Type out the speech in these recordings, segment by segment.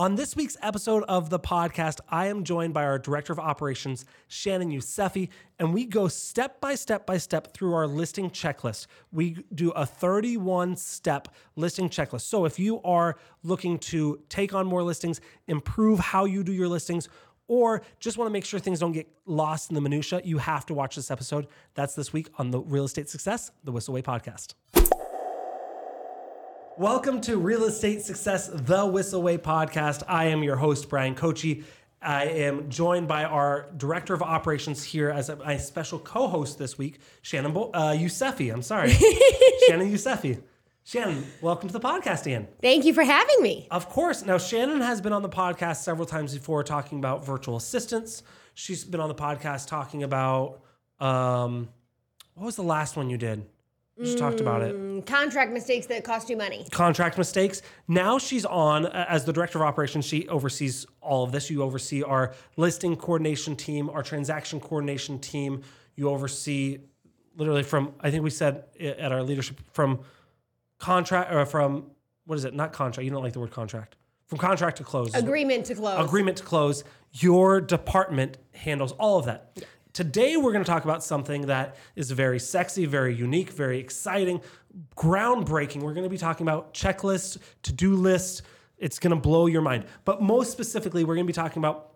On this week's episode of the podcast, I am joined by our Director of Operations, Shannon Youssefi, and we go step by step by step through our listing checklist. We do a 31 step listing checklist. So if you are looking to take on more listings, improve how you do your listings, or just want to make sure things don't get lost in the minutia, you have to watch this episode. That's this week on the Real Estate Success, the Whissel Way podcast. Welcome to Real Estate Success, the Whissel Way podcast. I am your host, Bryan Kochi. I am joined by our Director of Operations here as a, my special co host this week, Shannon Bo- uh, Youssefi. I'm sorry. Shannon Youssefi. Shannon, welcome to the podcast, Ian. Thank you for having me. Of course. Now, Shannon has been on the podcast several times before talking about virtual assistants. She's been on the podcast talking about um, what was the last one you did? Just talked about it. Mm, Contract mistakes that cost you money. Contract mistakes. Now she's on uh, as the director of operations. She oversees all of this. You oversee our listing coordination team, our transaction coordination team. You oversee literally from I think we said i- at our leadership from contract or from what is it? Not contract. You don't like the word contract. From contract to close. Agreement to close. agreement to close. Your department handles all of that. Today, we're going to talk about something that is very sexy, very unique, very exciting, groundbreaking. We're going to be talking about checklists, to do lists. It's going to blow your mind. But most specifically, we're going to be talking about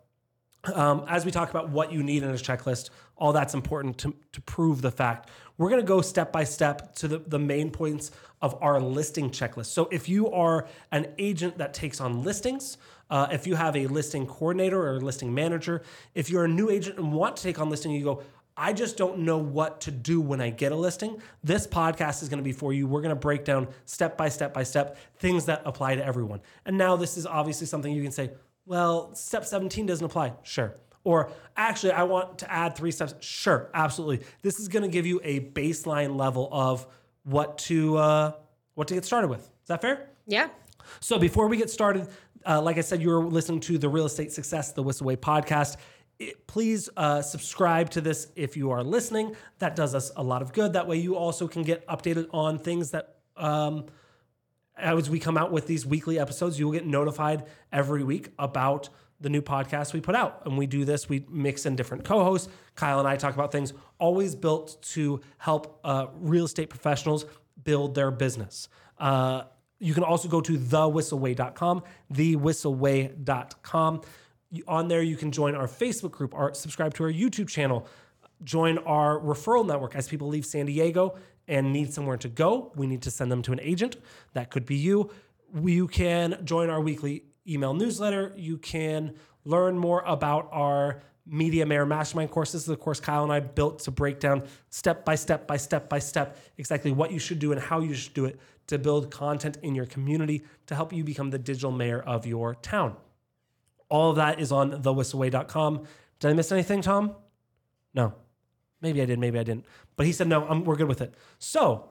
um, as we talk about what you need in a checklist, all that's important to, to prove the fact. We're going to go step by step to the, the main points of our listing checklist. So if you are an agent that takes on listings, uh, if you have a listing coordinator or a listing manager, if you're a new agent and want to take on listing, you go, I just don't know what to do when I get a listing. This podcast is going to be for you. We're going to break down step by step by step things that apply to everyone. And now this is obviously something you can say, well, step 17 doesn't apply. Sure. Or actually, I want to add three steps. Sure, absolutely. This is going to give you a baseline level of what to uh, what to get started with. Is that fair? Yeah. So before we get started, uh, like I said, you're listening to the Real Estate Success, the Whissel Way podcast. It- please uh, subscribe to this if you are listening. That does us a lot of good. That way, you also can get updated on things that. Um, as we come out with these weekly episodes, you will get notified every week about the new podcast we put out. And we do this, we mix in different co hosts. Kyle and I talk about things always built to help uh, real estate professionals build their business. Uh, you can also go to thewhisselway.com, thewhisselway.com. On there, you can join our Facebook group, or subscribe to our YouTube channel, join our referral network as people leave San Diego and need somewhere to go. We need to send them to an agent. That could be you. You can join our weekly email newsletter. You can learn more about our Media Mayor Mastermind course. This is the course Kyle and I built to break down step by step by step by step exactly what you should do and how you should do it to build content in your community to help you become the digital mayor of your town. All of that is on thewhisselway.com. Did I miss anything, Tom? No. Maybe I did, maybe I didn't. But he said, no, I'm, we're good with it. So,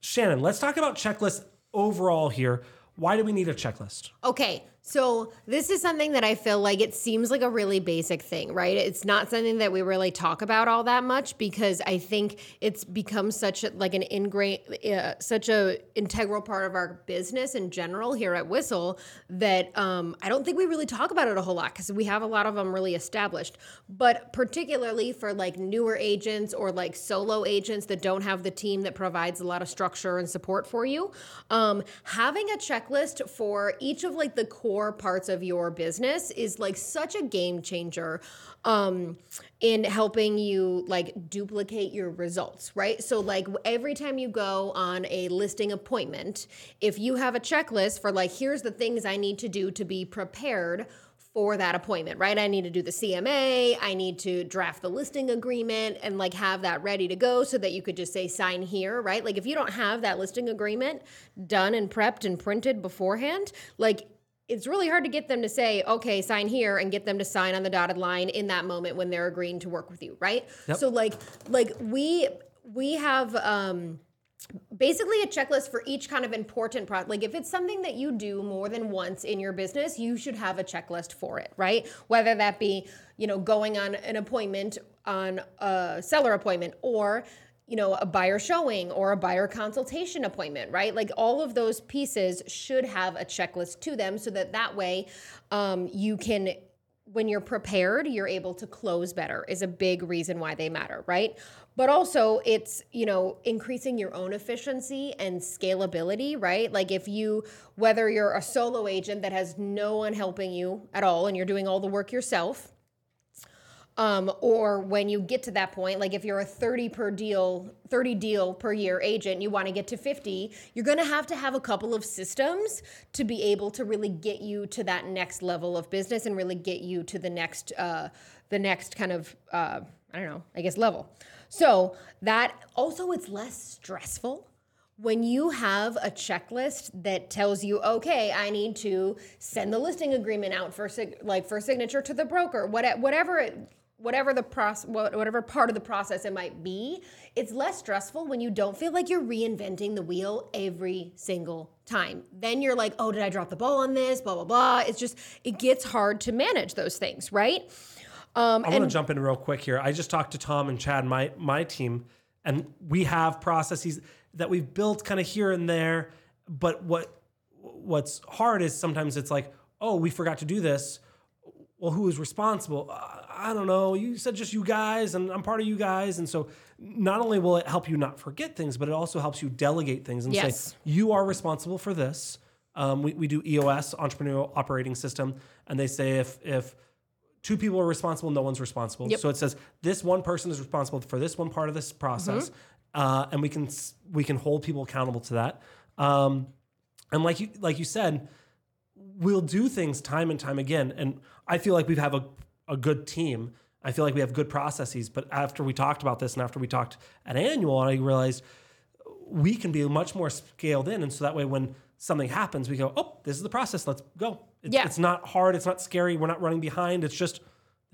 Shannon, let's talk about checklists overall here. Why do we need a checklist? Okay. So this is something that I feel like it seems like a really basic thing, right? It's not something that we really talk about all that much because I think it's become such a, like an ingrained, uh, such a integral part of our business in general here at Whissel that um, I don't think we really talk about it a whole lot because we have a lot of them really established. But particularly for like newer agents or like solo agents that don't have the team that provides a lot of structure and support for you, um, having a checklist for each of like the core parts of your business is like such a game changer um, in helping you like duplicate your results, right? So, like every time you go on a listing appointment, if you have a checklist for like, here's the things I need to do to be prepared for that appointment, right? I need to do the CMA, I need to draft the listing agreement and like have that ready to go so that you could just say sign here, right? Like if you don't have that listing agreement done and prepped and printed beforehand, like it's really hard to get them to say, okay, sign here and get them to sign on the dotted line in that moment when they're agreeing to work with you, right? Yep. So like like we we have um basically a checklist for each kind of important product. Like if it's something that you do more than once in your business, you should have a checklist for it, right? Whether that be, you know, going on an appointment on a seller appointment or you know, a buyer showing or a buyer consultation appointment, right? Like all of those pieces should have a checklist to them so that that way um, you can, when you're prepared, you're able to close better, is a big reason why they matter, right? But also, it's, you know, increasing your own efficiency and scalability, right? Like if you, whether you're a solo agent that has no one helping you at all and you're doing all the work yourself, um, or when you get to that point, like if you're a 30 per deal, 30 deal per year agent, you want to get to 50, you're going to have to have a couple of systems to be able to really get you to that next level of business and really get you to the next, uh, the next kind of, uh, I don't know, I guess level. So that also it's less stressful when you have a checklist that tells you okay i need to send the listing agreement out for sig- like for signature to the broker what, whatever it, whatever the process whatever part of the process it might be it's less stressful when you don't feel like you're reinventing the wheel every single time then you're like oh did i drop the ball on this blah blah blah it's just it gets hard to manage those things right um, I want to jump in real quick here. I just talked to Tom and Chad, my my team, and we have processes that we've built kind of here and there. But what what's hard is sometimes it's like, oh, we forgot to do this. Well, who is responsible? Uh, I don't know. You said just you guys, and I'm part of you guys, and so not only will it help you not forget things, but it also helps you delegate things and yes. say you are responsible for this. Um, we, we do EOS, Entrepreneurial Operating System, and they say if if two people are responsible, no one's responsible. Yep. So it says this one person is responsible for this one part of this process, mm-hmm. uh, and we can we can hold people accountable to that. Um, and like you like you said, we'll do things time and time again. And I feel like we have a a good team. I feel like we have good processes. But after we talked about this, and after we talked at annual, I realized we can be much more scaled in, and so that way when something happens, we go, oh, this is the process. Let's go. It's, yeah. it's not hard. It's not scary. We're not running behind. It's just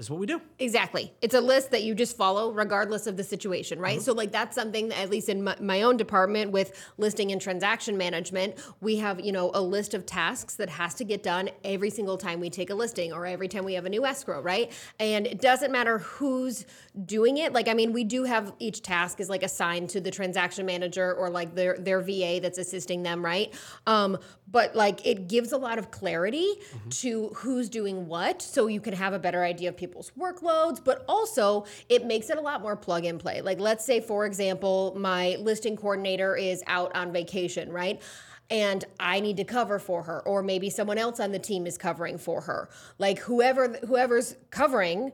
is what we do. Exactly. It's a list that you just follow regardless of the situation, right? Mm-hmm. So, like, that's something that, at least in my, my, own department with listing and transaction management, we have, you know, a list of tasks that has to get done every single time we take a listing or every time we have a new escrow, right? And it doesn't matter who's doing it. Like, I mean, we do have each task is like assigned to the transaction manager or like their, their VA that's assisting them, right? Um, but like, it gives a lot of clarity mm-hmm. to who's doing what so you can have a better idea of people's workloads, but also it makes it a lot more plug and play. Like, let's say, for example, my listing coordinator is out on vacation, right? and I need to cover for her or maybe someone else on the team is covering for her. Like whoever whoever's covering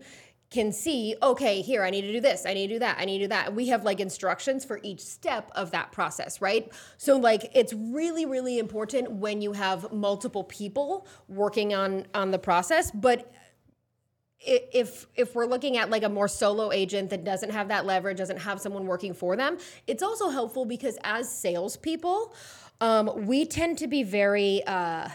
can see, okay, here, I need to do this, I need to do that, I need to do that. We have like instructions for each step of that process, right? So, like, it's really, really important when you have multiple people working on on the process, but if if we're looking at like a more solo agent that doesn't have that leverage, doesn't have someone working for them, it's also helpful because as salespeople, um, we tend to be very uh,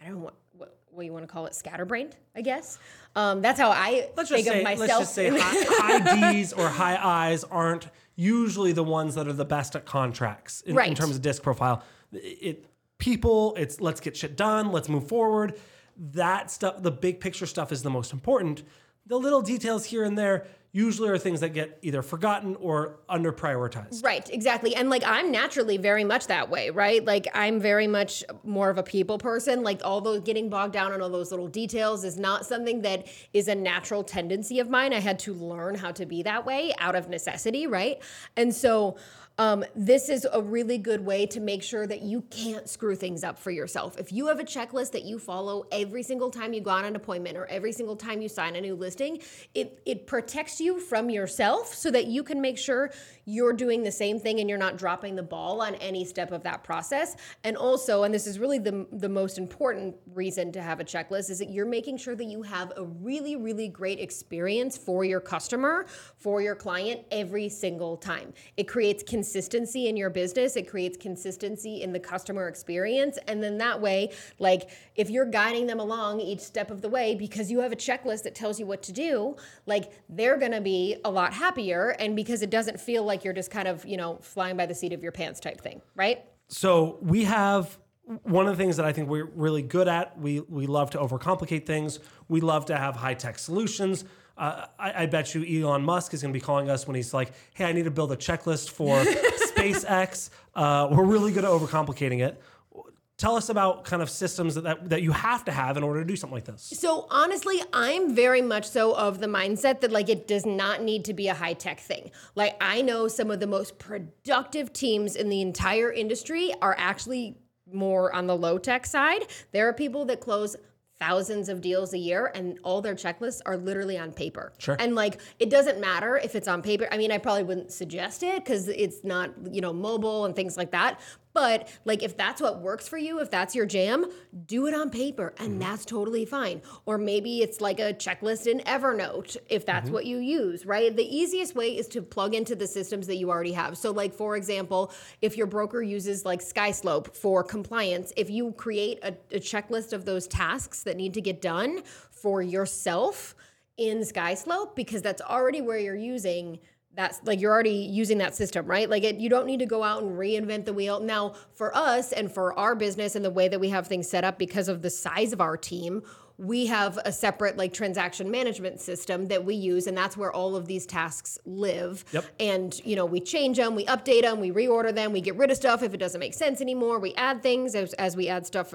I don't know what, what, what you want to call it, scatterbrained, I guess. Um, that's how I let's think say, of myself. Let's just say high, high D's or high I's aren't usually the ones that are the best at contracts in, right. in terms of disc profile. It people, it's let's get shit done, let's move forward that stuff, the big picture stuff is the most important. The little details here and there usually are things that get either forgotten or under prioritized. Right, exactly. And like I'm naturally very much that way, right? Like I'm very much more of a people person. Like all those getting bogged down on all those little details is not something that is a natural tendency of mine. I had to learn how to be that way out of necessity, right? And so um, this is a really good way to make sure that you can't screw things up for yourself. If you have a checklist that you follow every single time you go on an appointment or every single time you sign a new listing, it, it protects you from yourself so that you can make sure you're doing the same thing and you're not dropping the ball on any step of that process. And also, and this is really the, the most important reason to have a checklist, is that you're making sure that you have a really, really great experience for your customer, for your client every single time. It creates consistency in your business, it creates consistency in the customer experience. And then that way, like if you're guiding them along each step of the way because you have a checklist that tells you what to do, like they're gonna be a lot happier. And because it doesn't feel like you're just kind of, you know, flying by the seat of your pants type thing, right? So we have one of the things that I think we're really good at. We we love to overcomplicate things. We love to have high tech solutions. Uh, I, I bet you Elon Musk is going to be calling us when he's like, "Hey, I need to build a checklist for SpaceX." Uh, we're really good at overcomplicating it. Tell us about kind of systems that, that that you have to have in order to do something like this. So honestly, I'm very much so of the mindset that like it does not need to be a high tech thing. Like I know some of the most productive teams in the entire industry are actually more on the low tech side. There are people that close thousands of deals a year and all their checklists are literally on paper. Sure. And like it doesn't matter if it's on paper. I mean, I probably wouldn't suggest it cuz it's not, you know, mobile and things like that. But like if that's what works for you, if that's your jam, do it on paper and Mm-hmm. that's totally fine. Or maybe it's like a checklist in Evernote if that's Mm-hmm. what you use, right? The easiest way is to plug into the systems that you already have. So like for example, if your broker uses like SkySlope for compliance, if you create a, a checklist of those tasks that need to get done for yourself in SkySlope because that's already where you're using that's like you're already using that system, right? Like it, you don't need to go out and reinvent the wheel. Now, for us and for our business and the way that we have things set up because of the size of our team, we have a separate like transaction management system that we use and that's where all of these tasks live. Yep. And you know, we change them, we update them, we reorder them, we get rid of stuff if it doesn't make sense anymore. We add things as, as we add stuff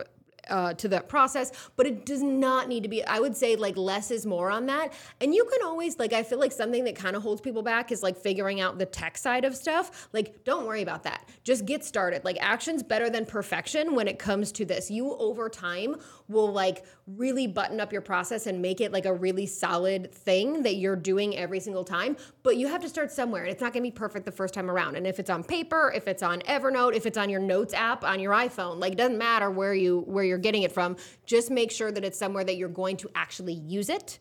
uh, to that process, but it does not need to be. I would say like less is more on that. And you can always like I feel like something that kind of holds people back is like figuring out the tech side of stuff. Like don't worry about that. Just get started. Like action's better than perfection when it comes to this. You over time will like really button up your process and make it like a really solid thing that you're doing every single time. But you have to start somewhere, and it's not going to be perfect the first time around. And if it's on paper, if it's on Evernote, if it's on your Notes app on your iPhone, like it doesn't matter where you where you're getting it from. Just make sure that it's somewhere that you're going to actually use it,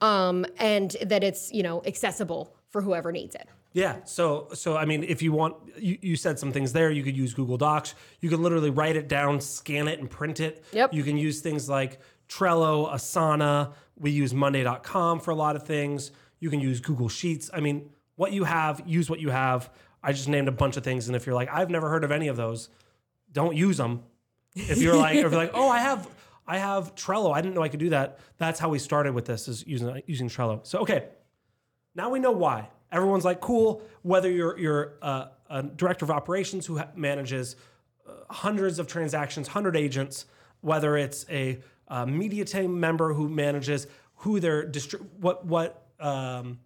um, and that it's you know accessible for whoever needs it. Yeah. So so I mean, if you want, you, you said some things there. You could use Google Docs. You could literally write it down, scan it, and print it. Yep. You can use things like Trello, Asana. We use Monday.com for a lot of things. You can use Google Sheets. I mean, what you have, use what you have. I just named a bunch of things, and if you're like, I've never heard of any of those, don't use them. If you're like, if you're like, oh, I have, I have Trello. I didn't know I could do that. That's how we started with this, is using using Trello. So okay, now we know why. Everyone's like, cool. Whether you're you're uh, a director of operations who manages uh, hundreds of transactions, hundred agents, whether it's a uh, media team member who manages who they're distri- what what um,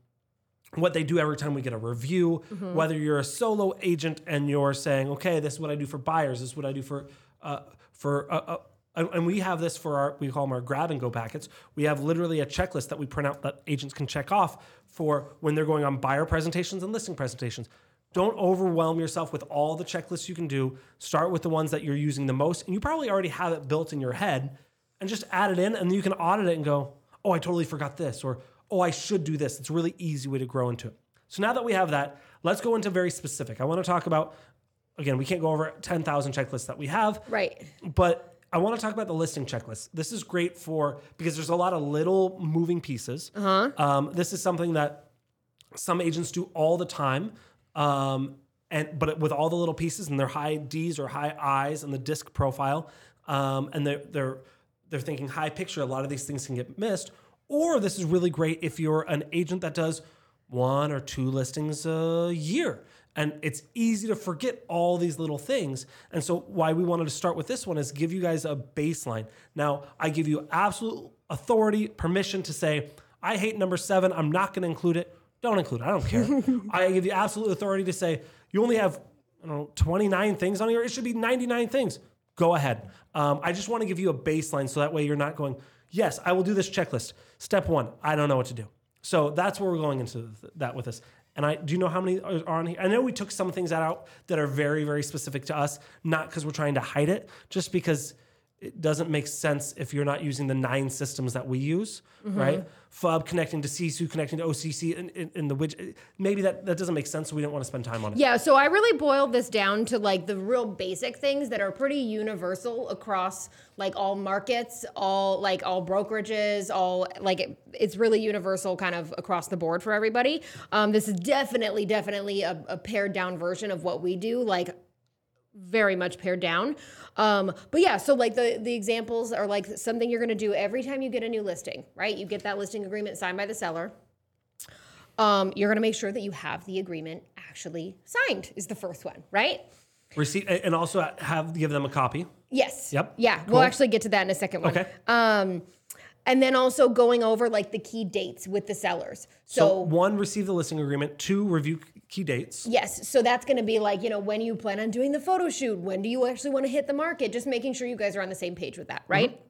what they do every time we get a review. Whether you're a solo agent and you're saying, okay, this is what I do for buyers. This is what I do for uh, for. Uh, uh, and we have this for our, we call them our grab and go packets. We have literally a checklist that we print out that agents can check off for when they're going on buyer presentations and listing presentations. Don't overwhelm yourself with all the checklists you can do. Start with the ones that you're using the most, and you probably already have it built in your head, and just add it in, and you can audit it and go, "Oh, I totally forgot this," or "Oh, I should do this." It's a really easy way to grow into it. So now that we have that, let's go into very specific. I want to talk about again. We can't go over ten thousand checklists that we have, Right. but I want to talk about the listing checklist. This is great for because there's a lot of little moving pieces. Uh Um, this is something that some agents do all the time, um, and but with all the little pieces and their high D's or high I's and the disc profile, um, and they're they're they're thinking high picture. A lot of these things can get missed. Or this is really great if you're an agent that does one or two listings a year. And it's easy to forget all these little things. And so, why we wanted to start with this one is give you guys a baseline. Now, I give you absolute authority, permission to say, I hate number seven. I'm not going to include it. Don't include it. I don't care. I give you absolute authority to say, you only have I don't know, 29 things on here. It should be 99 things. Go ahead. Um, I just want to give you a baseline so that way you're not going, yes, I will do this checklist. Step one, I don't know what to do. So that's where we're going into that with this. And I do you know how many are on here? I know we took some things out that are very, very specific to us, not because we're trying to hide it, just because it doesn't make sense if you're not using the nine systems that we use, right? FUB connecting to CSU, connecting to OCC, and, and, and the widget. Maybe that, that doesn't make sense, so we don't want to spend time on it. Yeah, so I really boiled this down to like the real basic things that are pretty universal across like all markets, all like all brokerages, all like it, it's really universal kind of across the board for everybody. Um, this is definitely, definitely a, a pared down version of what we do. Like very much pared down. Um, but yeah, so like the the examples are like something you're going to do every time you get a new listing, right? You get that listing agreement signed by the seller. Um, you're going to make sure that you have the agreement actually signed. Is the first one, right? Receipt and also have give them a copy. Yes. Yep. Yeah, Cool. we'll actually get to that in a second one. Okay. Um, and then also going over like the key dates with the sellers. So, So, one, receive the listing agreement. Two, review key dates. yes, so that's going to be like, you know, when you plan on doing the photo shoot, when do you actually want to hit the market? Just making sure you guys are on the same page with that, right?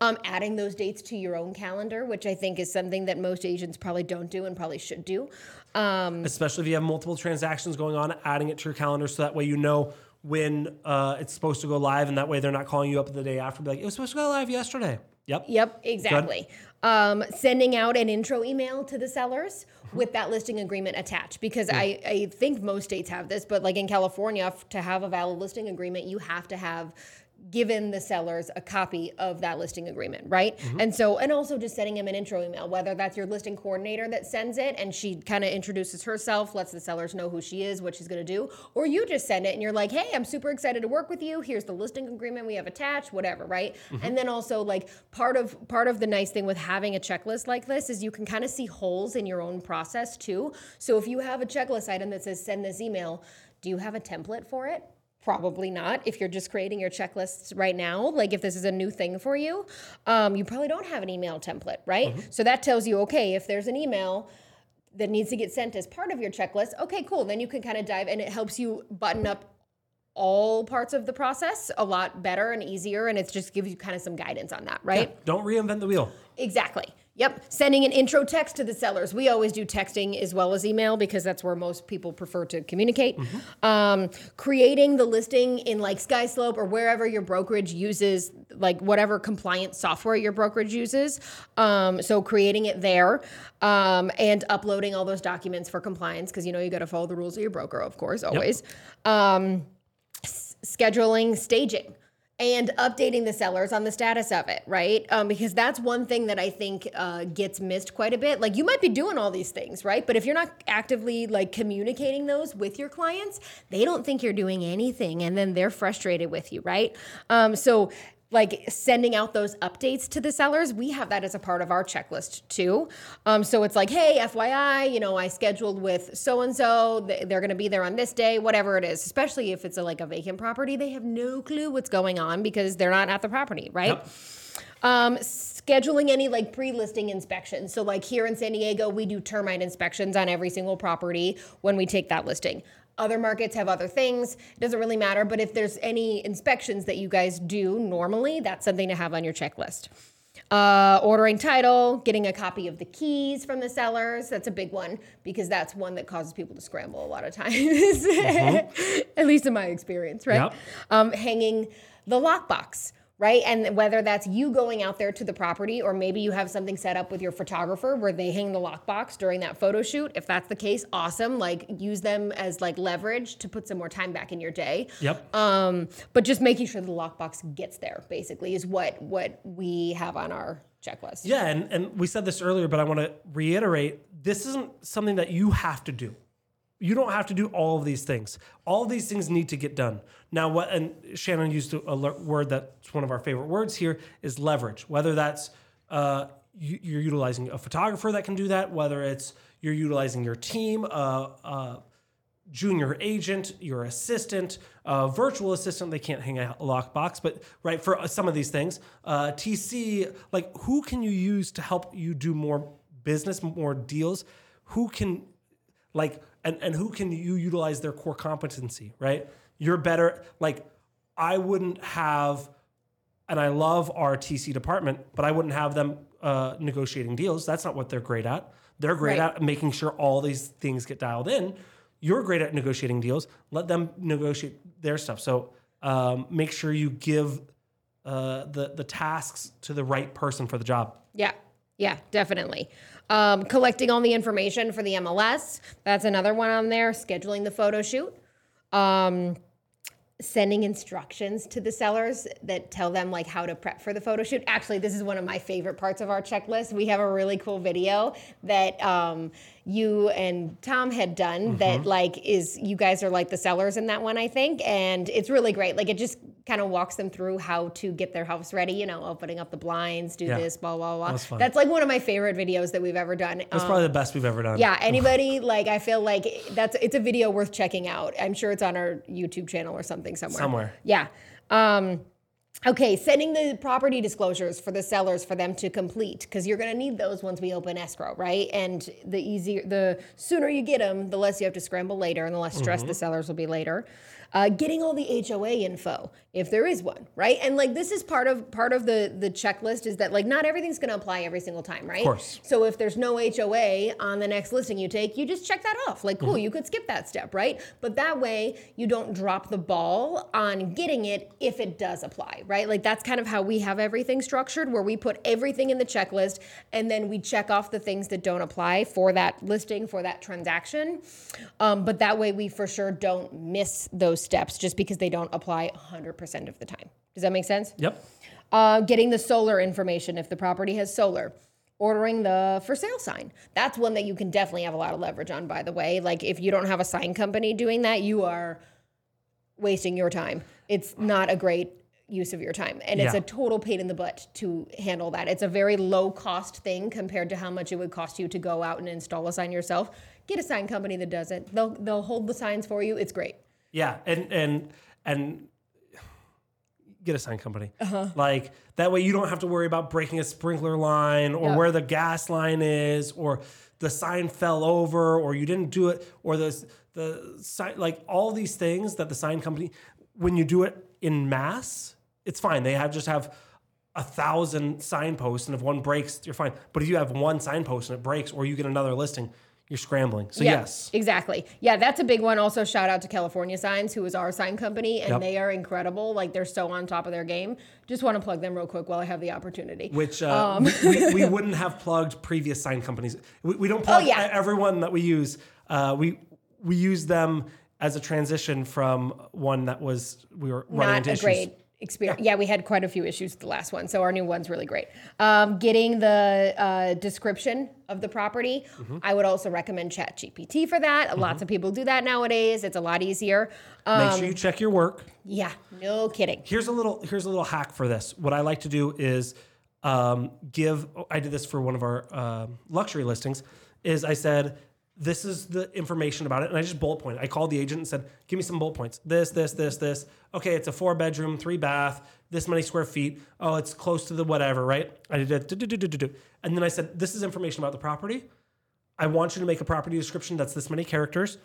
Um, adding those dates to your own calendar, which I think is something that most agents probably don't do and probably should do. Um, especially if you have multiple transactions going on, adding it to your calendar so that way you know when uh, it's supposed to go live, and that way they're not calling you up the day after, be like, it was supposed to go live yesterday. Yep. Yep, exactly. Um, sending out an intro email to the sellers with that listing agreement attached because I, I think most states have this, but like in California, f- to have a valid listing agreement, you have to have given the sellers a copy of that listing agreement, right? Mm-hmm. And so, and also just sending them an intro email, whether that's your listing coordinator that sends it and she kind of introduces herself, lets the sellers know who she is, what she's going to do, or you just send it and you're like, hey, I'm super excited to work with you. Here's the listing agreement we have attached, whatever, right? Mm-hmm. And then also like part of part of the nice thing with having a checklist like this is you can kind of see holes in your own process too. So if you have a checklist item that says send this email, do you have a template for it? Probably not. If you're just creating your checklists right now, like if this is a new thing for you, um, you probably don't have an email template, right? So that tells you, okay, if there's an email that needs to get sent as part of your checklist, okay, cool. Then you can kind of dive and it helps you button up all parts of the process a lot better and easier. And it just gives you kind of some guidance on that, right? Don't reinvent the wheel. Exactly. Yep. Sending an intro text to the sellers. We always do texting as well as email because that's where most people prefer to communicate. Um, creating the listing in like SkySlope or wherever your brokerage uses, like whatever compliant software your brokerage uses. Um, so creating it there um, and uploading all those documents for compliance because you know you got to follow the rules of your broker, of course, always. Um, s- scheduling staging and updating the sellers on the status of it, right? Um, because that's one thing that I think uh, gets missed quite a bit. Like you might be doing all these things, right? But if you're not actively like communicating those with your clients, they don't think you're doing anything, and then they're frustrated with you, right? Um, so like sending out those updates to the sellers we have that as a part of our checklist too um, so it's like hey fyi you know i scheduled with so and so they're going to be there on this day whatever it is especially if it's a, like a vacant property they have no clue what's going on because they're not at the property right Yep. um, scheduling any like pre-listing inspections. So like here in San Diego, we do termite inspections on every single property when we take that listing. Other markets have other things. It doesn't really matter. But if there's any inspections that you guys do normally, that's something to have on your checklist. Uh, ordering title, getting a copy of the keys from the sellers. That's a big one because that's one that causes people to scramble a lot of times, at least in my experience, right? Yep. um, hanging the lockbox, right? And whether that's you going out there to the property or maybe you have something set up with your photographer where they hang the lockbox during that photo shoot. If that's the case, awesome. Like use them as like leverage to put some more time back in your day. Yep. Um, but just making sure the lockbox gets there basically is what what we have on our checklist. Yeah, and, and we said this earlier, but I want to reiterate this isn't something that you have to do. You don't have to do all of these things. All these things need to get done. Now, what, and Shannon used a word that's one of our favorite words here is leverage. Whether that's uh, you, you're utilizing a photographer that can do that, whether it's you're utilizing your team, uh, uh, junior agent, your assistant, uh, virtual assistant. They can't hang a lockbox, but right for some of these things, uh, TC, like who can you use to help you do more business, more deals? Who can, like, and and who can you utilize their core competency? Right, you're better. Like, I wouldn't have and I love our TC department, but I wouldn't have them uh, negotiating deals. That's not what they're great at. They're great Right. at making sure all these things get dialed in. You're great at negotiating deals. Let them negotiate their stuff. So um, make sure you give uh, the the tasks to the right person for the job. Yeah, yeah, definitely. Um, collecting all the information for the MLS. That's another one on there. Scheduling the photo shoot. Um, sending instructions to the sellers that tell them like how to prep for the photo shoot. Actually, this is one of my favorite parts of our checklist. We have a really cool video that um, you and Tom had done that like is you guys are like the sellers in that one, I think, and it's really great. Like it just kind of walks them through how to get their house ready. You know, opening up the blinds, do Yeah. this, blah blah blah. fun. That's like one of my favorite videos that we've ever done. That's Um, probably the best we've ever done. yeah, anybody like I feel like that's it's a video worth checking out. I'm sure it's on our YouTube channel or something somewhere. Somewhere. Yeah. Um okay, sending the property disclosures for the sellers for them to complete because you're going to need those once we open escrow, right? And the easier the sooner you get them, the less you have to scramble later and the less stress the sellers will be later. Uh, getting all the HOA info if there is one, right? And like this is part of part of the the checklist is that like not everything's going to apply every single time, right? Of course. So if there's no HOA on the next listing you take, you just check that off. Like, Mm-hmm. cool, you could skip that step, right? But that way you don't drop the ball on getting it if it does apply, right? Like that's kind of how we have everything structured where we put everything in the checklist and then we check off the things that don't apply for that listing, for that transaction. Um, but that way we for sure don't miss those steps just because they don't apply 100% of the time. Does that make sense? Yep. uh, getting the solar information if the property has solar. Ordering the for sale sign. That's one that you can definitely have a lot of leverage on by the way. Like if you don't have a sign company doing that you are wasting your time. It's not a great use of your time. And it's a total pain in the butt to handle that. It's a very low cost thing compared to how much it would cost you to go out and install a sign yourself. Get a sign company that does it. They'll they'll hold the signs for you. It's great Yeah, and and and get a sign company. Uh-huh. Like that way you don't have to worry about breaking a sprinkler line or Yeah. where the gas line is or the sign fell over or you didn't do it or the the sign like all these things that the sign company when you do it in mass, it's fine. They have just have a thousand signposts and if one breaks, you're fine. But if you have one signpost and it breaks or you get another listing, you're scrambling. So Yeah, yes. Exactly. Yeah, that's a big one. Also, shout out to California Signs, who is our sign company, and Yep. they are incredible. Like they're so on top of their game. Just want to plug them real quick while I have the opportunity. which uh, Um. we, we, wouldn't have plugged previous sign companies. We, we don't plug Oh, yeah. everyone that we use. Uh, we we use them as a transition from one that was we were running Not into a issues. great experience. Yeah. we had quite a few issues with the last one, so our new one's really great. Um, getting the uh, description of the property, Mm-hmm. I would also recommend ChatGPT for that. Lots of people do that nowadays. It's a lot easier. Um, Make sure you check your work. yeah, no kidding. Here's a little here's a little hack for this. What I like to do is um, give. I did this for one of our um luxury listings. Is I said this is the information about it, and I just bullet pointed. I called the agent and said, "Give me some bullet points. This, this, this, this. Okay, it's a four bedroom, three bath, this many square feet. Oh, it's close to the whatever, right?" I did it, and then I said, "This is information about the property. I want you to make a property description that's this many characters."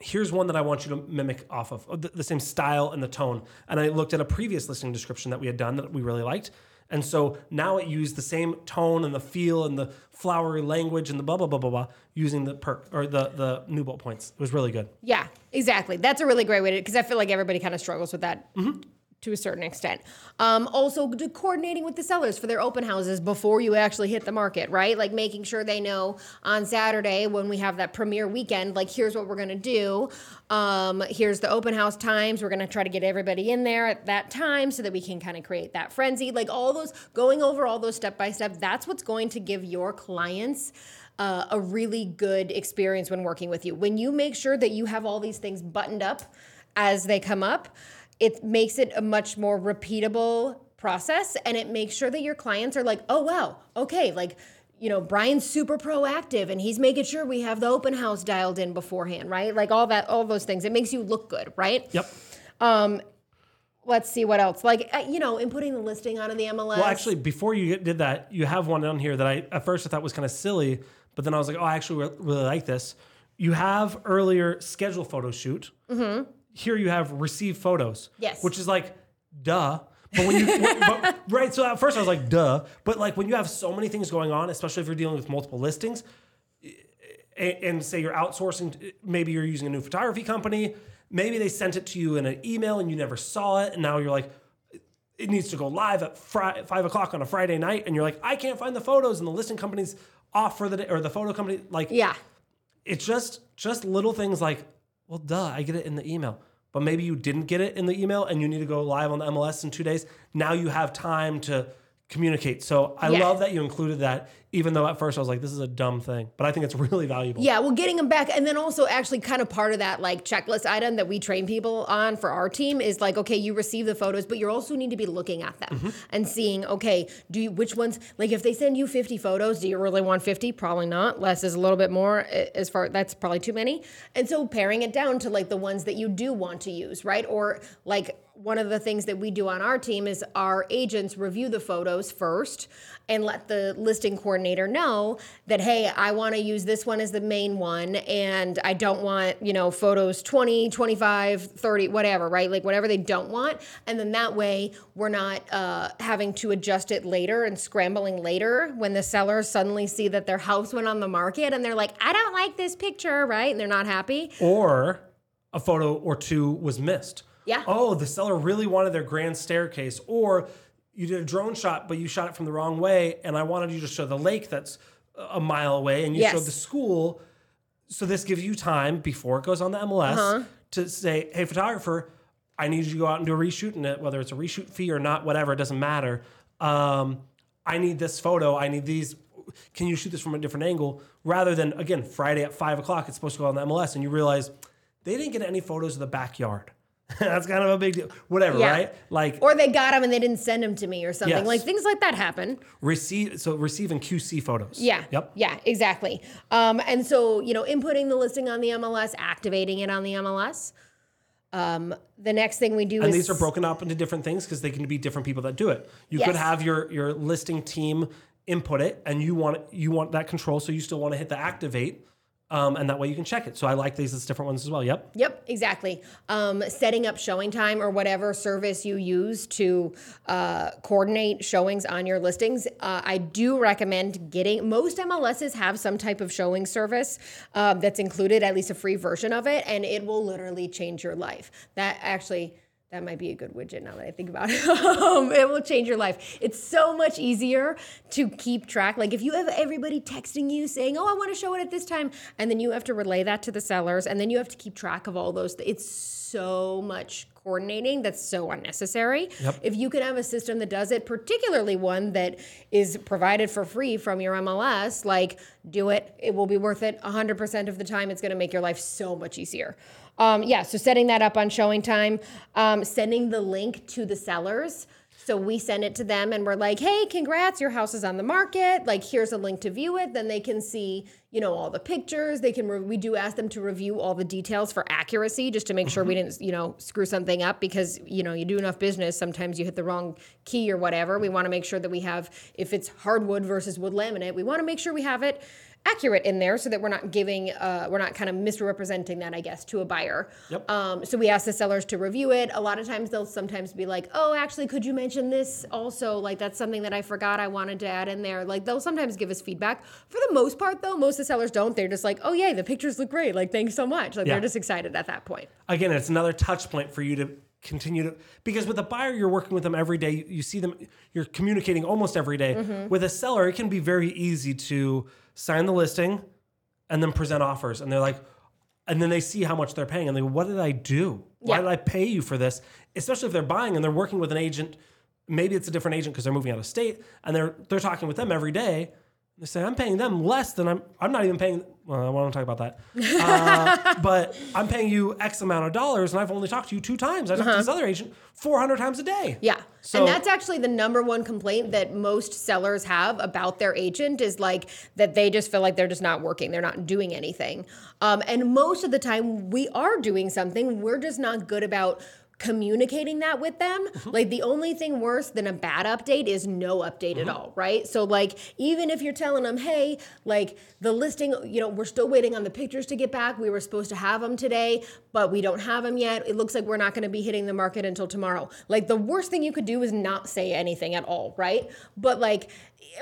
here's one that I want you to mimic off of uh, the, the same style and the tone. And I looked at a previous listing description that we had done that we really liked. And so now it used the same tone and the feel and the flowery language and the blah blah blah blah blah using the perk or the the new bullet points. It was really good. Yeah, exactly. That's a really great way to because I feel like everybody kind of struggles with that mm-hmm. To a certain extent. Um, also, coordinating with the sellers for their open houses before you actually hit the market, right? Like making sure they know on Saturday when we have that premiere weekend, like here's what we're gonna do. Um, here's the open house times. We're gonna try to get everybody in there at that time so that we can kind of create that frenzy. Like all those going over all those step by step. That's what's going to give your clients uh, a really good experience when working with you. When you make sure that you have all these things buttoned up as they come up, it makes it a much more repeatable process and it makes sure that your clients are like, oh, wow, okay, like, you know, Bryan's super proactive and he's making sure we have the open house dialed in beforehand, right? Like all that, all those things. It makes you look good, right? Yep. Let's see what else. Like, uh, you know, in putting the listing on in the MLS. Well, actually, before you did that, you have one on here that I at first I thought was kind of silly, but then I was like, oh, I actually really like this. You have earlier schedule photo shoot. Mm-hmm. Here you have receive photos. Yes. Which is like, duh. But when you but, right, so at first I was like, duh. But like when you have so many things going on, especially if you're dealing with multiple listings, and, and say you're outsourcing, eh, maybe you're using a new photography company, maybe they sent it to you in an email and you never saw it, and now you're like, it needs to go live at fri- five o'clock on a Friday night, and you're like, I can't find the photos, and the listing company's off for the day, or the photo company, like, yeah. it's just just little things like, well, duh, I get it in the email. But maybe you didn't get it in the email and you need to go live on the MLS in two days. Now you have time to communicate. So I Yeah. love that you included that, even though at first I was like, this is a dumb thing, but I think it's really valuable. Yeah, well, getting them back, and then also actually kind of part of that like checklist item that we train people on for our team is like, okay, you receive the photos, but you also need to be looking at them Mm-hmm. and seeing, okay, do you which ones like if they send you fifty photos, do you really want fifty? Probably not. Less is a little bit more. As far that's probably too many, and so paring it down to like the ones that you do want to use, right? Or like one of the things that we do on our team is our agents review the photos first and let the listing coordinator know that hey i want to use this one as the main one and i don't want you know photos 20 25 30 whatever right? Like whatever they don't want. And then that way we're not uh, having to adjust it later and scrambling later when the sellers suddenly see that their house went on the market and they're like i don't like this picture right? And they're not happy. Or a photo or two was missed. Yeah. Oh, the seller really wanted their grand staircase. Or you did a drone shot, but you shot it from the wrong way. And I wanted you to show the lake that's a mile away and you Yes. showed the school. So this gives you time before it goes on the MLS Uh-huh. to say, hey, photographer, I need you to go out and do a reshoot in it, whether it's a reshoot fee or not, whatever, it doesn't matter. Um, I need this photo. I need these. Can you shoot this from a different angle? Rather than, again, Friday at five o'clock, it's supposed to go on the MLS, and you realize they didn't get any photos of the backyard. That's kind of a big deal. Whatever, Yeah. right? Like or they got them and they didn't send them to me or something Yes. like things like that happen receive. So receiving QC photos. Yeah. Yep. Yeah, exactly. Um, and so, you know, inputting the listing on the MLS, activating it on the MLS. Um, the next thing we do And is these are broken up into different things because they can be different people that do it. You could have your your listing team input it, and you want you want that control, so you still want to hit the activate, um, and that way you can check it. So I like these as different ones as well. Yep. Yep, exactly. Um, setting up ShowingTime or whatever service you use to uh, coordinate showings on your listings. Uh, I do recommend getting, most MLSs have some type of showing service um, that's included, at least a free version of it, and it will literally change your life. That actually, that might be a good widget now that I think about it. um, it will change your life. It's so much easier to keep track. Like if you have everybody texting you saying, "Oh, I want to show it at this time," and then you have to relay that to the sellers, and then you have to keep track of all those. It's so much coordinating that's so unnecessary. Yep. If you can have a system that does it, particularly one that is provided for free from your MLS, like do it. It will be worth it 100% of the time. It's going to make your life so much easier. Um, yeah, so setting that up on ShowingTime, um, sending the link to the sellers. So we send it to them and we're like, hey, congrats, your house is on the market. Like, here's a link to view it. Then they can see, you know, all the pictures. They can, re- we do ask them to review all the details for accuracy just to make sure we didn't, you know, screw something up because, you know, you do enough business. Sometimes you hit the wrong key or whatever. We want to make sure that we have, if it's hardwood versus wood laminate, we want to make sure we have it accurate in there so that we're not giving uh, we're not kind of misrepresenting that i guess to a buyer. Yep. um, so we ask the sellers to review it. A lot of times they'll sometimes be like oh actually could you mention this also? Like that's something that i forgot i wanted to add in there. Like they'll sometimes give us feedback. For the most part though most of the sellers don't. They're just like oh yay the pictures look great. Like thanks so much. Like Yeah. they're just excited at that point. Again, it's another touch point for you to continue to because with a buyer you're working with them every day you, you see them you're communicating almost every day. Mm-hmm. with a seller it can be very easy to sign the listing and then present offers and they're like and then they see how much they're paying and they go what did i do why Yeah. did i pay you for this especially if they're buying and they're working with an agent maybe it's a different agent because they're moving out of state and they're they're talking with them every day they say i'm paying them less than i'm i'm not even paying well i want to talk about that uh, but i'm paying you x amount of dollars and i've only talked to you two times i talked to this other agent 400 times a day Yeah. So- and that's actually the number one complaint that most sellers have about their agent is like that they just feel like they're just not working. They're not doing anything. Um, and most of the time we are doing something. We're just not good about communicating that with them. Mm-hmm. Like the only thing worse than a bad update is no update at mm-hmm. all, right? So like even if you're telling them, "Hey, like the listing, you know, we're still waiting on the pictures to get back. We were supposed to have them today, but we don't have them yet. It looks like we're not going to be hitting the market until tomorrow." Like the worst thing you could do is not say anything at all, right? But like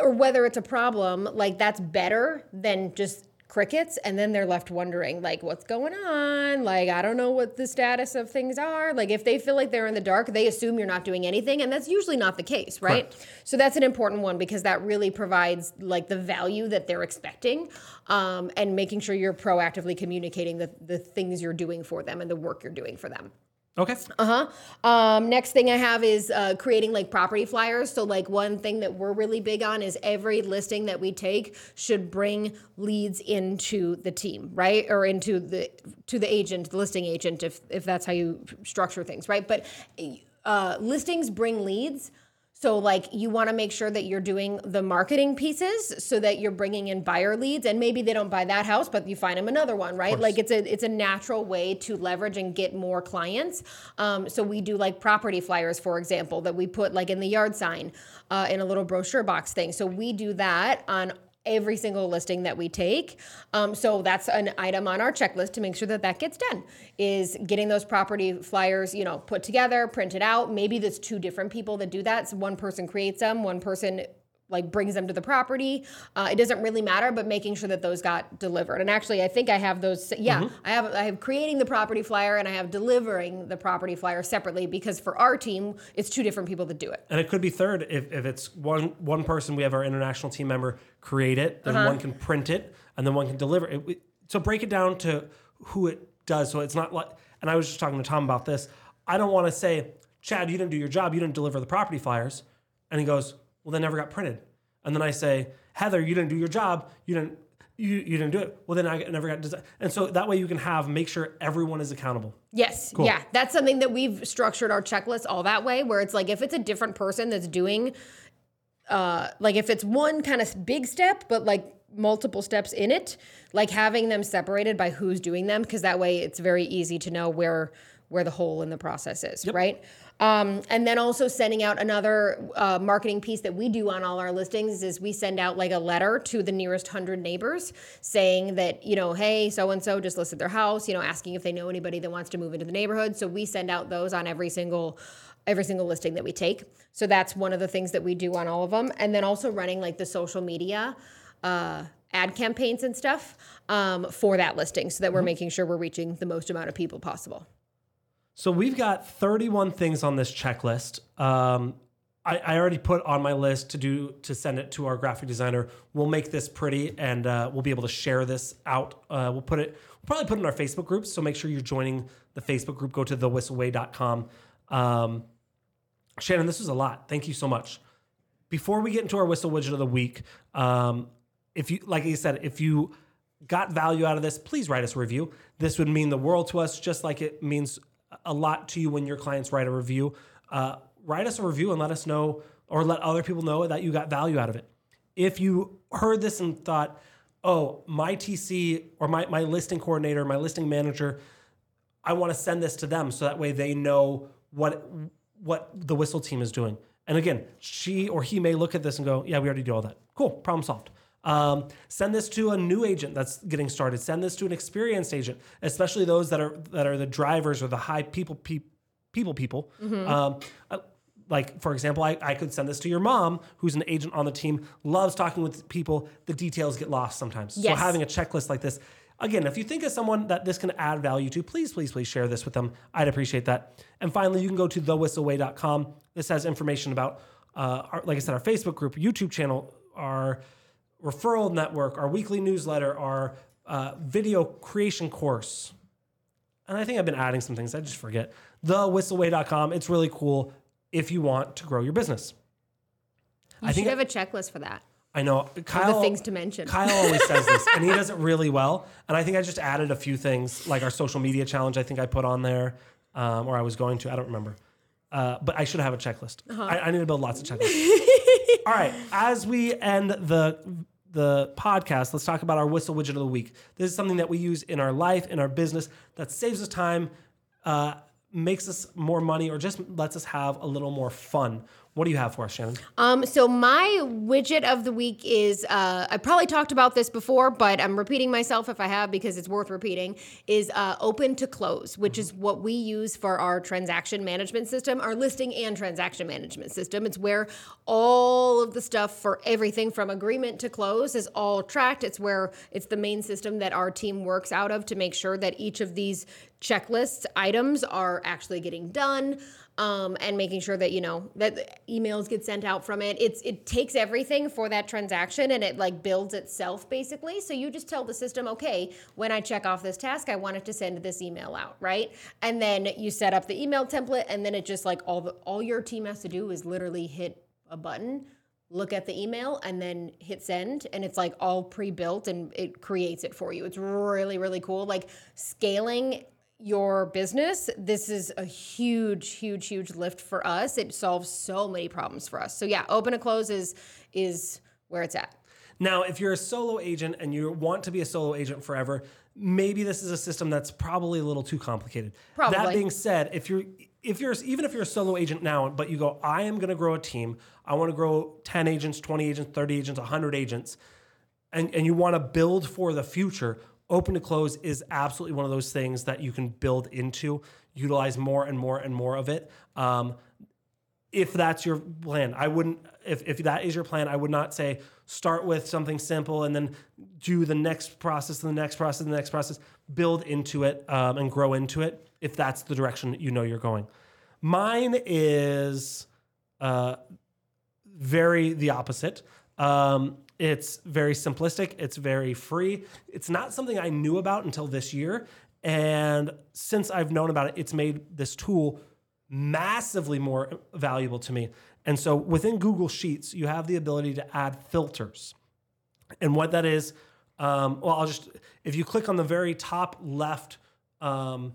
or whether it's a problem, like that's better than just crickets and then they're left wondering like what's going on? Like i don't know what the status of things are. Like if they feel like they're in the dark they assume you're not doing anything and that's usually not the case right? Correct. so that's an important one because that really provides like the value that they're expecting um, and making sure you're proactively communicating the, the things you're doing for them and the work you're doing for them Okay. Uh huh. Um, next thing I have is uh, creating like property flyers. So, like, one thing that we're really big on is every listing that we take should bring leads into the team, right? Or into the to the agent, the listing agent, if if that's how you structure things, right? But uh, listings bring leads. So, like, you want to make sure that you're doing the marketing pieces so that you're bringing in buyer leads, and maybe they don't buy that house, but you find them another one, right? Like, it's a it's a natural way to leverage and get more clients. Um, so we do like property flyers, for example, that we put like in the yard sign, uh, in a little brochure box thing. So we do that on every single listing that we take. Um, so that's an item on our checklist to make sure that that gets done is getting those property flyers, you know, put together, printed out. Maybe there's two different people that do that. So one person creates them, one person like brings them to the property. Uh, it doesn't really matter, but making sure that those got delivered. And actually, I think I have those. Yeah, I have. I have creating the property flyer and I have delivering the property flyer separately because for our team, it's two different people that do it. And it could be third if, if it's one one person. We have our international team member create it, then one can print it, and then one can deliver it. We- So break it down to who it does. So it's not like. And I was just talking to Tom about this. I don't want to say, Chad, you didn't do your job. You didn't deliver the property flyers. And he goes, Well, they never got printed. And then I say, Heather, you didn't do your job. You didn't. You, you didn't do it. Well, then I never got design. And so that way you can have make sure everyone is accountable. Yes. Yeah. That's something that we've structured our checklist all that way, where it's like if it's a different person that's doing, uh, like if it's one kind of big step, but like multiple steps in it, like having them separated by who's doing them, because that way it's very easy to know where where the hole in the process is, right? Um, and then also sending out another uh, marketing piece that we do on all our listings is we send out like a letter to the nearest hundred neighbors saying that you know, hey, so and so just listed their house, you know, asking if they know anybody that wants to move into the neighborhood. So we send out those on every single every single listing that we take. So that's one of the things that we do on all of them, and then also running like the social media. Uh, ad campaigns and stuff um, for that listing so that we're making sure we're reaching the most amount of people possible. So we've got 31 things on this checklist. Um, I, I already put on my list to do to send it to our graphic designer. We'll make this pretty, and uh, we'll be able to share this out. Uh, we'll put it. We'll probably put it in our Facebook group. So make sure you're joining the Facebook group. Go to thewhisselway.com. Um, Shannon, this was a lot. Thank you so much. Before we get into our Whissel widget of the week, um, if you like you said, if you got value out of this, please write us a review. This would mean the world to us, just like it means a lot to you when your clients write a review. Uh, write us a review and let us know, or let other people know that you got value out of it. If you heard this and thought, oh, my TC or my, my listing coordinator, my listing manager, I want to send this to them so that way they know what what the Whissel team is doing. And again, she or he may look at this and go, "Yeah, we already do all that. Cool, problem solved." Um, send this to a new agent that's getting started. Send this to an experienced agent, especially those that are that are the drivers or the high people pe- people people. Um, uh, like for example, I, I could send this to your mom, who's an agent on the team, loves talking with people. The details get lost sometimes. So having a checklist like this, again, if you think of someone that this can add value to, please, please, please share this with them. I'd appreciate that. And finally, you can go to thewhisselway.com. This has information about, uh, our, like I said, our Facebook group, YouTube channel, our referral network, our weekly newsletter, our uh, video creation course. And I think I've been adding some things. I just forget. Thewhisselway.com. It's really cool if you want to grow your business. You I should think have a checklist for that. I know Kyle. the things to mention. Kyle always says this, and he does it really well. And I think I just added a few things, like our social media challenge. I think I put on there, um, or I was going to. I don't remember. Uh, but I should have a checklist. Uh-huh. I, I need to build lots of checklists. All right. As we end the the podcast, let's talk about our Whissel widget of the week. This is something that we use in our life, in our business, that saves us time, uh, makes us more money, or just lets us have a little more fun. What do you have for us, Shannon? Um, so my widget of the week is uh, I probably talked about this before, but I'm repeating myself if I have because it's worth repeating. Is uh, open to close, which is what we use for our transaction management system, our listing and transaction management system. It's where all of the stuff for everything from agreement to close is all tracked. It's where it's the main system that our team works out of to make sure that each of these checklist items are actually getting done. Um, and making sure that you know that emails get sent out from it. It's it takes everything for that transaction and it like builds itself basically. So you just tell the system, okay, when I check off this task, I want it to send this email out, right? And then you set up the email template, and then it just like all the all your team has to do is literally hit a button look at the email and then hit send and it's like all pre-built and it creates it for you it's really really cool like scaling your business this is a huge huge huge lift for us it solves so many problems for us so yeah open to close is is where it's at Now, if you're a solo agent and you want to be a solo agent forever, maybe this is a system that's probably a little too complicated. Probably. That being said, if you're if you're even if you're a solo agent now, but you go, I am going to grow a team. I want to grow 10 agents, 20 agents, 30 agents, 100 agents, and and you want to build for the future. Open to close is absolutely one of those things that you can build into, utilize more and more and more of it. Um, if that's your plan. I wouldn't if, if that is your plan, I would not say start with something simple and then do the next process, and the next process, and the next process, build into it um, and grow into it if that's the direction you know you're going. Mine is uh, very the opposite. Um, it's very simplistic. It's very free. It's not something I knew about until this year. And since I've known about it, it's made this tool massively more valuable to me. And so within Google Sheets, you have the ability to add filters. And what that is, um, well, I'll just, if you click on the very top left, um,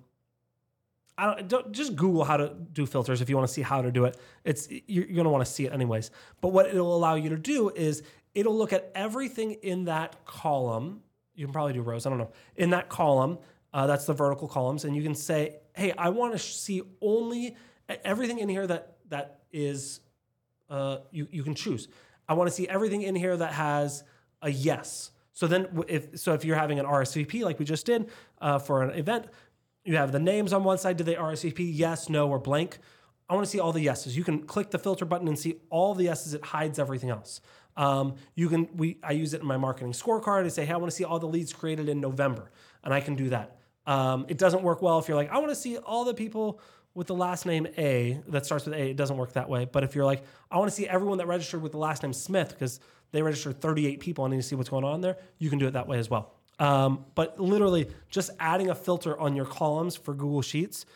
I don't, don't just Google how to do filters if you want to see how to do it. It's you're, you're going to want to see it anyways. But what it'll allow you to do is it'll look at everything in that column. You can probably do rows. I don't know in that column. Uh, that's the vertical columns, and you can say, "Hey, I want to see only everything in here that that is uh, you you can choose. I want to see everything in here that has a yes. So then, if so, if you're having an RSVP like we just did uh, for an event, you have the names on one side. Do they RSVP? Yes, no, or blank. I want to see all the yeses. You can click the filter button and see all the yeses. It hides everything else. Um, you can we I use it in my marketing scorecard to say, hey, I want to see all the leads created in November, and I can do that. Um, it doesn't work well if you're like, I want to see all the people with the last name A that starts with A. It doesn't work that way. But if you're like, I want to see everyone that registered with the last name Smith because they registered 38 people, I need to see what's going on there. You can do it that way as well. Um, but literally, just adding a filter on your columns for Google Sheets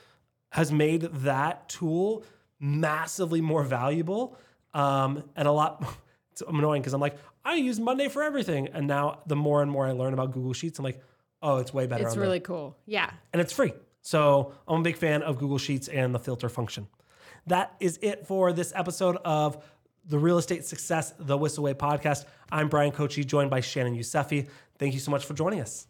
has made that tool massively more valuable um, and a lot. It's annoying because I'm like, I use Monday for everything, and now the more and more I learn about Google Sheets, I'm like, oh, it's way better. it's on there really cool yeah and it's free. So I'm a big fan of Google Sheets and the filter function. That is it for this episode of the Real Estate Success The Whissel Way podcast. I'm Bryan Kochi, joined by Shannon Youssefi. Thank you so much for joining us.